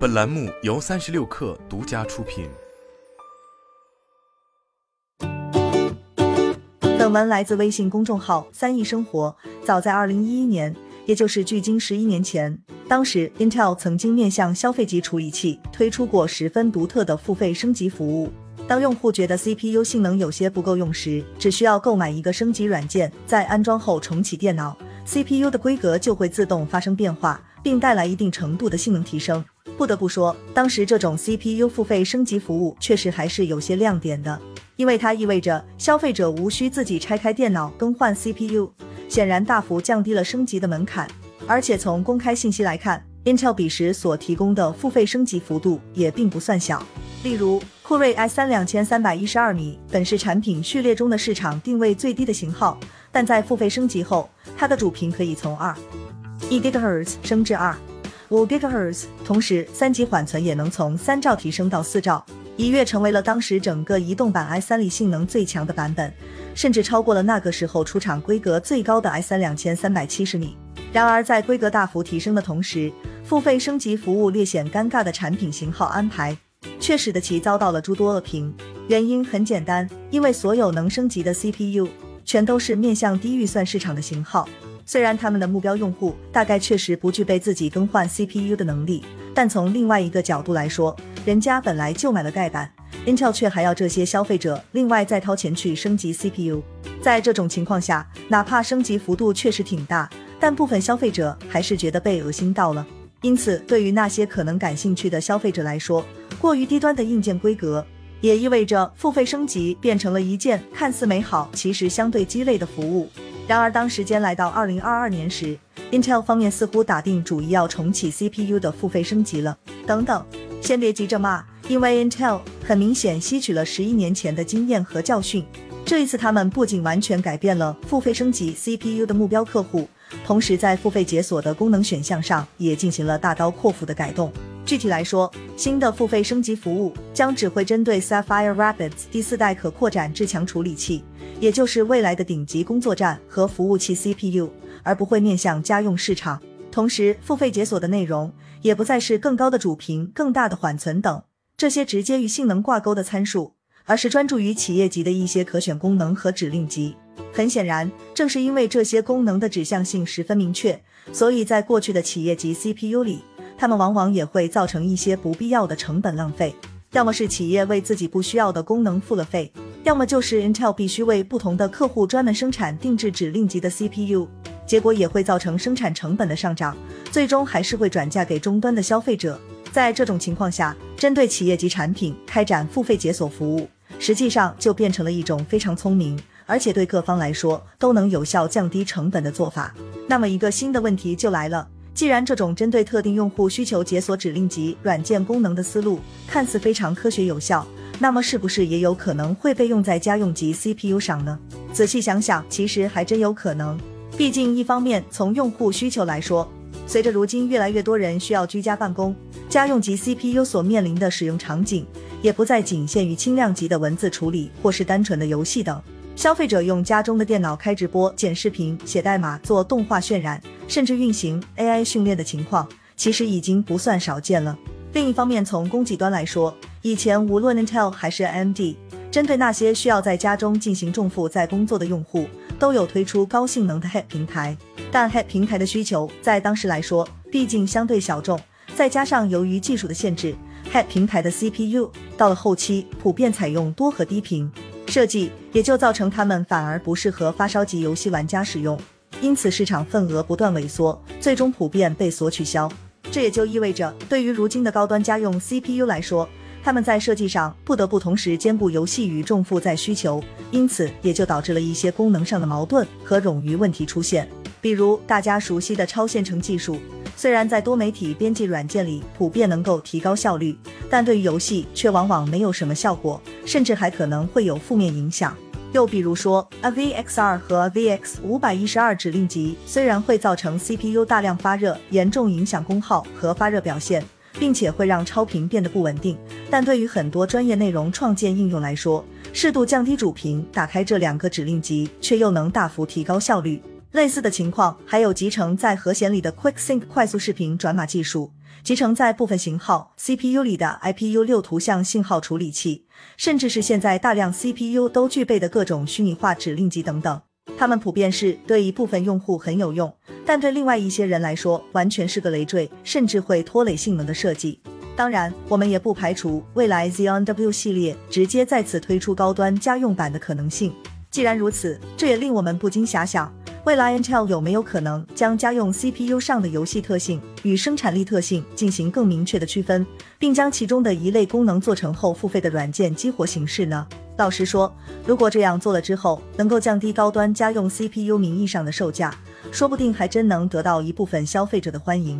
本栏目由三十六氪独家出品。本文来自微信公众号“三亿生活”。早在二零一一年，也就是距今十一年前，当时 Intel 曾经面向消费级处理器推出过十分独特的付费升级服务。当用户觉得 CPU 性能有些不够用时，只需要购买一个升级软件，在安装后重启电脑，CPU 的规格就会自动发生变化，并带来一定程度的性能提升。不得不说，当时这种 CPU 付费升级服务确实还是有些亮点的，因为它意味着消费者无需自己拆开电脑更换 CPU，显然大幅降低了升级的门槛。而且从公开信息来看，Intel 彼时所提供的付费升级幅度也并不算小，例如。酷睿 i 三两千三百一十二米本是产品序列中的市场定位最低的型号，但在付费升级后，它的主频可以从二一 GHz 升至二五 GHz，同时三级缓存也能从三兆提升到四兆，一跃成为了当时整个移动版 i 三里性能最强的版本，甚至超过了那个时候出厂规格最高的 i 三两千三百七十米。然而，在规格大幅提升的同时，付费升级服务略显尴尬的产品型号安排。却使得其遭到了诸多恶评。原因很简单，因为所有能升级的 CPU 全都是面向低预算市场的型号。虽然他们的目标用户大概确实不具备自己更换 CPU 的能力，但从另外一个角度来说，人家本来就买了盖板，Intel 却还要这些消费者另外再掏钱去升级 CPU。在这种情况下，哪怕升级幅度确实挺大，但部分消费者还是觉得被恶心到了。因此，对于那些可能感兴趣的消费者来说，过于低端的硬件规格，也意味着付费升级变成了一件看似美好，其实相对鸡肋的服务。然而，当时间来到二零二二年时，Intel 方面似乎打定主意要重启 CPU 的付费升级了。等等，先别急着骂，因为 Intel 很明显吸取了十一年前的经验和教训。这一次，他们不仅完全改变了付费升级 CPU 的目标客户，同时在付费解锁的功能选项上也进行了大刀阔斧的改动。具体来说，新的付费升级服务将只会针对 Sapphire Rapids 第四代可扩展至强处理器，也就是未来的顶级工作站和服务器 CPU，而不会面向家用市场。同时，付费解锁的内容也不再是更高的主频、更大的缓存等这些直接与性能挂钩的参数，而是专注于企业级的一些可选功能和指令集。很显然，正是因为这些功能的指向性十分明确，所以在过去的企业级 CPU 里。他们往往也会造成一些不必要的成本浪费，要么是企业为自己不需要的功能付了费，要么就是 Intel 必须为不同的客户专门生产定制指令级的 CPU，结果也会造成生产成本的上涨，最终还是会转嫁给终端的消费者。在这种情况下，针对企业级产品开展付费解锁服务，实际上就变成了一种非常聪明，而且对各方来说都能有效降低成本的做法。那么一个新的问题就来了。既然这种针对特定用户需求解锁指令集软件功能的思路看似非常科学有效，那么是不是也有可能会被用在家用级 CPU 上呢？仔细想想，其实还真有可能。毕竟，一方面从用户需求来说，随着如今越来越多人需要居家办公，家用级 CPU 所面临的使用场景也不再仅限于轻量级的文字处理或是单纯的游戏等。消费者用家中的电脑开直播、剪视频、写代码、做动画渲染，甚至运行 AI 训练的情况，其实已经不算少见了。另一方面，从供给端来说，以前无论 Intel 还是 AMD，针对那些需要在家中进行重负载工作的用户，都有推出高性能的 Head 平台。但 Head 平台的需求在当时来说，毕竟相对小众，再加上由于技术的限制，Head 平台的 CPU 到了后期普遍采用多核低频。设计也就造成他们反而不适合发烧级游戏玩家使用，因此市场份额不断萎缩，最终普遍被所取消。这也就意味着，对于如今的高端家用 CPU 来说，他们在设计上不得不同时兼顾游戏与重负载需求，因此也就导致了一些功能上的矛盾和冗余问题出现，比如大家熟悉的超线程技术。虽然在多媒体编辑软件里普遍能够提高效率，但对于游戏却往往没有什么效果，甚至还可能会有负面影响。又比如说，AVX2 和 VX 五百一十二指令集虽然会造成 CPU 大量发热，严重影响功耗和发热表现，并且会让超频变得不稳定，但对于很多专业内容创建应用来说，适度降低主频，打开这两个指令集，却又能大幅提高效率。类似的情况还有集成在和弦里的 QuickSync 快速视频转码技术，集成在部分型号 CPU 里的 IPU 六图像信号处理器，甚至是现在大量 CPU 都具备的各种虚拟化指令集等等。它们普遍是对一部分用户很有用，但对另外一些人来说完全是个累赘，甚至会拖累性能的设计。当然，我们也不排除未来 Xeon W 系列直接再次推出高端家用版的可能性。既然如此，这也令我们不禁遐想。未来 Intel 有没有可能将家用 CPU 上的游戏特性与生产力特性进行更明确的区分，并将其中的一类功能做成后付费的软件激活形式呢？老实说，如果这样做了之后，能够降低高端家用 CPU 名义上的售价，说不定还真能得到一部分消费者的欢迎。